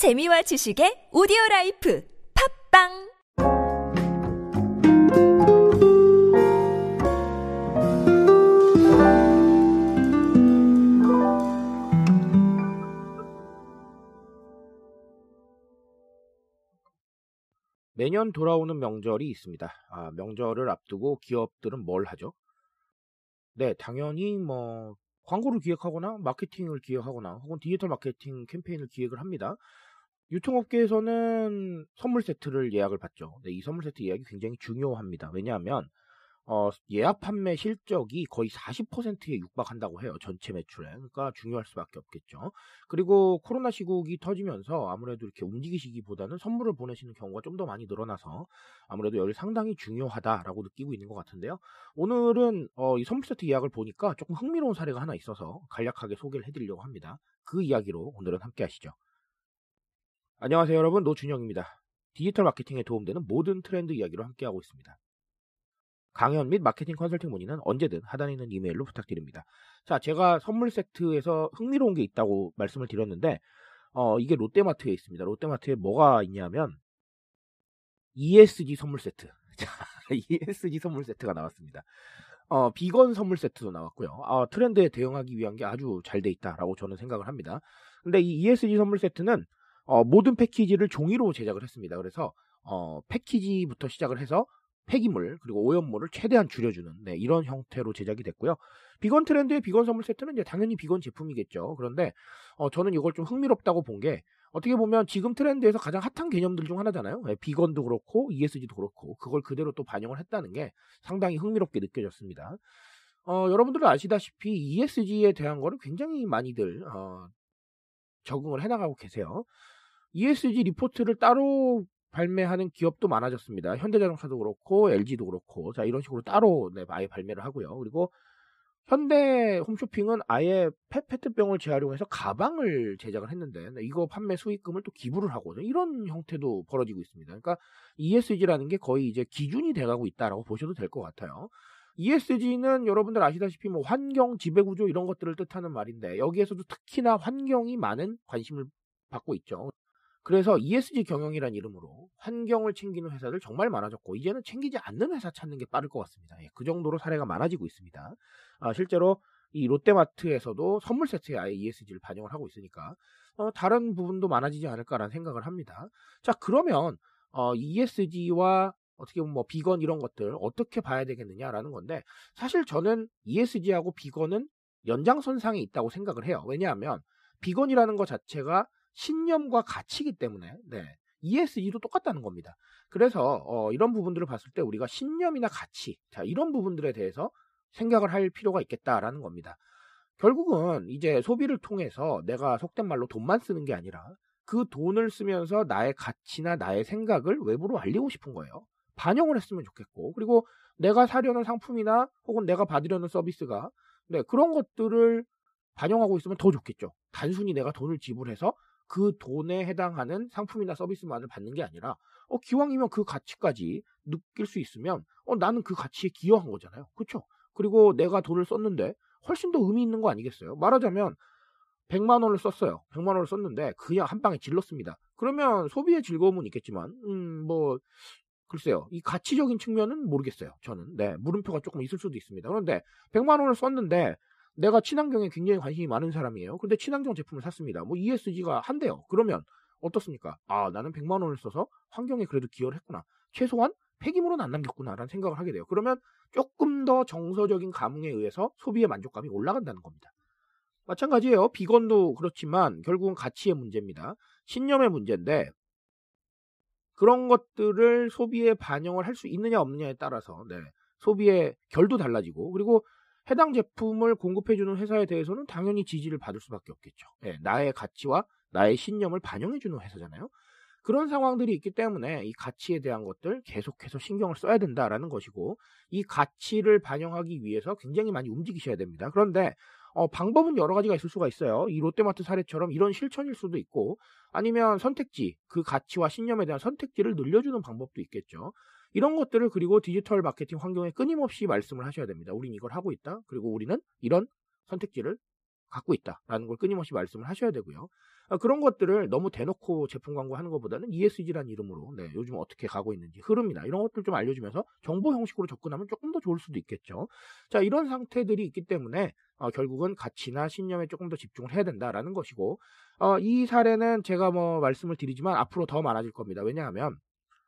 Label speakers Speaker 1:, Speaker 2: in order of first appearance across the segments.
Speaker 1: 재미와 지식의 오디오 라이프 팝빵
Speaker 2: 매년 돌아오는 명절이 있습니다. 아, 명절을 앞두고 기업들은 뭘 하죠? 네, 당연히 뭐 광고를 기획하거나 마케팅을 기획하거나 혹은 디지털 마케팅 캠페인을 기획을 합니다. 유통업계에서는 선물 세트를 예약을 받죠. 네, 이 선물 세트 예약이 굉장히 중요합니다. 왜냐하면 어, 예약 판매 실적이 거의 40%에 육박한다고 해요. 전체 매출에. 그러니까 중요할 수밖에 없겠죠. 그리고 코로나 시국이 터지면서 아무래도 이렇게 움직이시기보다는 선물을 보내시는 경우가 좀 더 많이 늘어나서 아무래도 여기 상당히 중요하다라고 느끼고 있는 것 같은데요. 오늘은 어, 이 선물 세트 예약을 보니까 조금 흥미로운 사례가 하나 있어서 간략하게 소개를 해드리려고 합니다. 그 이야기로 오늘은 함께 하시죠. 안녕하세요 여러분 노준영입니다. 디지털 마케팅에 도움되는 모든 트렌드 이야기로 함께하고 있습니다. 강연 및 마케팅 컨설팅 문의는 언제든 하단에 있는 이메일로 부탁드립니다. 자, 제가 선물 세트에서 흥미로운 게 있다고 말씀을 드렸는데, 어, 이게 롯데마트에 있습니다. 롯데마트에 뭐가 있냐면, ESG 선물 세트. 자, ESG 선물 세트가 나왔습니다. 어, 비건 선물 세트도 나왔고요. 어, 트렌드에 대응하기 위한 게 아주 잘 돼 있다라고 저는 생각을 합니다. 근데 이 ESG 선물 세트는 어, 모든 패키지를 종이로 제작을 했습니다. 그래서 어, 패키지부터 시작을 해서 폐기물 그리고 오염물을 최대한 줄여주는 네, 이런 형태로 제작이 됐고요. 비건 트렌드의 비건 선물 세트는 이제 당연히 비건 제품이겠죠. 그런데 어, 저는 이걸 좀 흥미롭다고 본 게 어떻게 보면 지금 트렌드에서 가장 핫한 개념들 중 하나잖아요. 네, 비건도 그렇고 ESG도 그렇고 그걸 그대로 또 반영을 했다는 게 상당히 흥미롭게 느껴졌습니다. 어, 여러분들은 아시다시피 ESG에 대한 거를 굉장히 많이들 어, 적응을 해나가고 계세요. ESG 리포트를 따로 발매하는 기업도 많아졌습니다. 현대자동차도 그렇고 LG도 그렇고 자 이런 식으로 따로 네, 아예 발매를 하고요. 그리고 현대 홈쇼핑은 아예 페트병을 재활용해서 가방을 제작을 했는데 네, 이거 판매 수익금을 또 기부를 하고 이런 형태도 벌어지고 있습니다. 그러니까 ESG라는 게 거의 이제 기준이 돼가고 있다라고 보셔도 될 것 같아요. ESG는 여러분들 아시다시피 뭐 환경, 지배구조 이런 것들을 뜻하는 말인데 여기에서도 특히나 환경이 많은 관심을 받고 있죠. 그래서 ESG 경영이라는 이름으로 환경을 챙기는 회사들 정말 많아졌고 이제는 챙기지 않는 회사 찾는 게 빠를 것 같습니다. 예, 그 정도로 사례가 많아지고 있습니다. 아, 실제로 이 롯데마트에서도 선물 세트에 아예 ESG를 반영을 하고 있으니까 어, 다른 부분도 많아지지 않을까라는 생각을 합니다. 자 그러면 어, ESG와 어떻게 보면 뭐 비건 이런 것들 어떻게 봐야 되겠느냐라는 건데 사실 저는 ESG하고 비건은 연장선상에 있다고 생각을 해요. 왜냐하면 비건이라는 것 자체가 신념과 가치이기 때문에 네, ESG도 똑같다는 겁니다. 그래서 어, 이런 부분들을 봤을 때 우리가 신념이나 가치 자, 이런 부분들에 대해서 생각을 할 필요가 있겠다라는 겁니다. 결국은 이제 소비를 통해서 내가 속된 말로 돈만 쓰는 게 아니라 그 돈을 쓰면서 나의 가치나 나의 생각을 외부로 알리고 싶은 거예요. 반영을 했으면 좋겠고 그리고 내가 사려는 상품이나 혹은 내가 받으려는 서비스가 네, 그런 것들을 반영하고 있으면 더 좋겠죠. 단순히 내가 돈을 지불해서 그 돈에 해당하는 상품이나 서비스만을 받는 게 아니라 어, 기왕이면 그 가치까지 느낄 수 있으면 어, 나는 그 가치에 기여한 거잖아요. 그렇죠? 그리고 내가 돈을 썼는데 훨씬 더 의미 있는 거 아니겠어요? 말하자면 100만 원을 썼어요. 100만 원을 썼는데 그냥 한 방에 질렀습니다. 그러면 소비의 즐거움은 있겠지만 음, 뭐 글쎄요. 이 가치적인 측면은 모르겠어요. 저는. 네. 물음표가 조금 있을 수도 있습니다. 그런데 100만 원을 썼는데 내가 친환경에 굉장히 관심이 많은 사람이에요. 근데 친환경 제품을 샀습니다. 뭐 ESG가 한대요. 그러면 어떻습니까? 아, 나는 100만 원을 써서 환경에 그래도 기여를 했구나. 최소한 폐기물은 안 남겼구나라는 생각을 하게 돼요. 그러면 조금 더 정서적인 감흥에 의해서 소비의 만족감이 올라간다는 겁니다. 마찬가지예요. 비건도 그렇지만 결국은 가치의 문제입니다. 신념의 문제인데 그런 것들을 소비에 반영을 할 수 있느냐 없느냐에 따라서 네, 소비의 결도 달라지고 그리고 해당 제품을 공급해주는 회사에 대해서는 당연히 지지를 받을 수밖에 없겠죠. 네, 나의 가치와 나의 신념을 반영해주는 회사잖아요. 그런 상황들이 있기 때문에 이 가치에 대한 것들 계속해서 신경을 써야 된다라는 것이고 이 가치를 반영하기 위해서 굉장히 많이 움직이셔야 됩니다. 그런데 어, 방법은 여러 가지가 있을 수가 있어요. 이 롯데마트 사례처럼 이런 실천일 수도 있고 아니면 선택지, 그 가치와 신념에 대한 선택지를 늘려주는 방법도 있겠죠. 이런 것들을 그리고 디지털 마케팅 환경에 끊임없이 말씀을 하셔야 됩니다. 우린 이걸 하고 있다. 그리고 우리는 이런 선택지를 갖고 있다라는 걸 끊임없이 말씀을 하셔야 되고요. 어, 그런 것들을 너무 대놓고 제품 광고하는 것보다는 ESG라는 이름으로 네, 요즘 어떻게 가고 있는지 흐름이나 이런 것들 좀 알려주면서 정보 형식으로 접근하면 조금 더 좋을 수도 있겠죠. 자 이런 상태들이 있기 때문에 어, 결국은 가치나 신념에 조금 더 집중을 해야 된다라는 것이고 어, 이 사례는 제가 뭐 말씀을 드리지만 앞으로 더 많아질 겁니다. 왜냐하면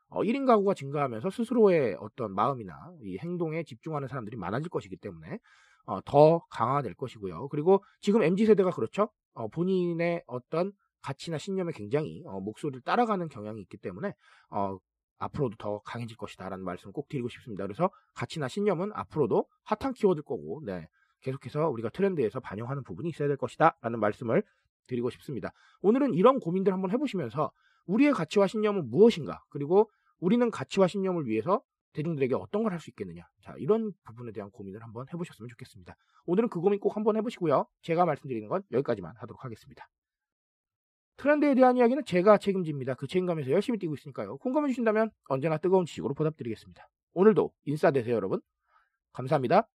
Speaker 2: 어, 1인 가구가 증가하면서 스스로의 어떤 마음이나 이 행동에 집중하는 사람들이 많아질 것이기 때문에 어, 더 강화될 것이고요. 그리고 지금 MZ 세대가 그렇죠. 어, 본인의 어떤 가치나 신념에 굉장히 어, 목소리를 따라가는 경향이 있기 때문에 어, 앞으로도 더 강해질 것이다라는 말씀을 꼭 드리고 싶습니다. 그래서 가치나 신념은 앞으로도 핫한 키워드일 거고, 네, 계속해서 우리가 트렌드에서 반영하는 부분이 있어야 될 것이다라는 말씀을 드리고 싶습니다. 오늘은 이런 고민들 한번 해보시면서 우리의 가치와 신념은 무엇인가, 그리고 우리는 가치와 신념을 위해서 대중들에게 어떤 걸 할 수 있겠느냐. 자, 이런 부분에 대한 고민을 한번 해보셨으면 좋겠습니다. 오늘은 그 고민 꼭 한번 해보시고요. 제가 말씀드리는 건 여기까지만 하도록 하겠습니다. 트렌드에 대한 이야기는 제가 책임집니다. 그 책임감에서 열심히 뛰고 있으니까요. 공감해 주신다면 언제나 뜨거운 지식으로 보답드리겠습니다. 오늘도 인싸 되세요, 여러분. 감사합니다.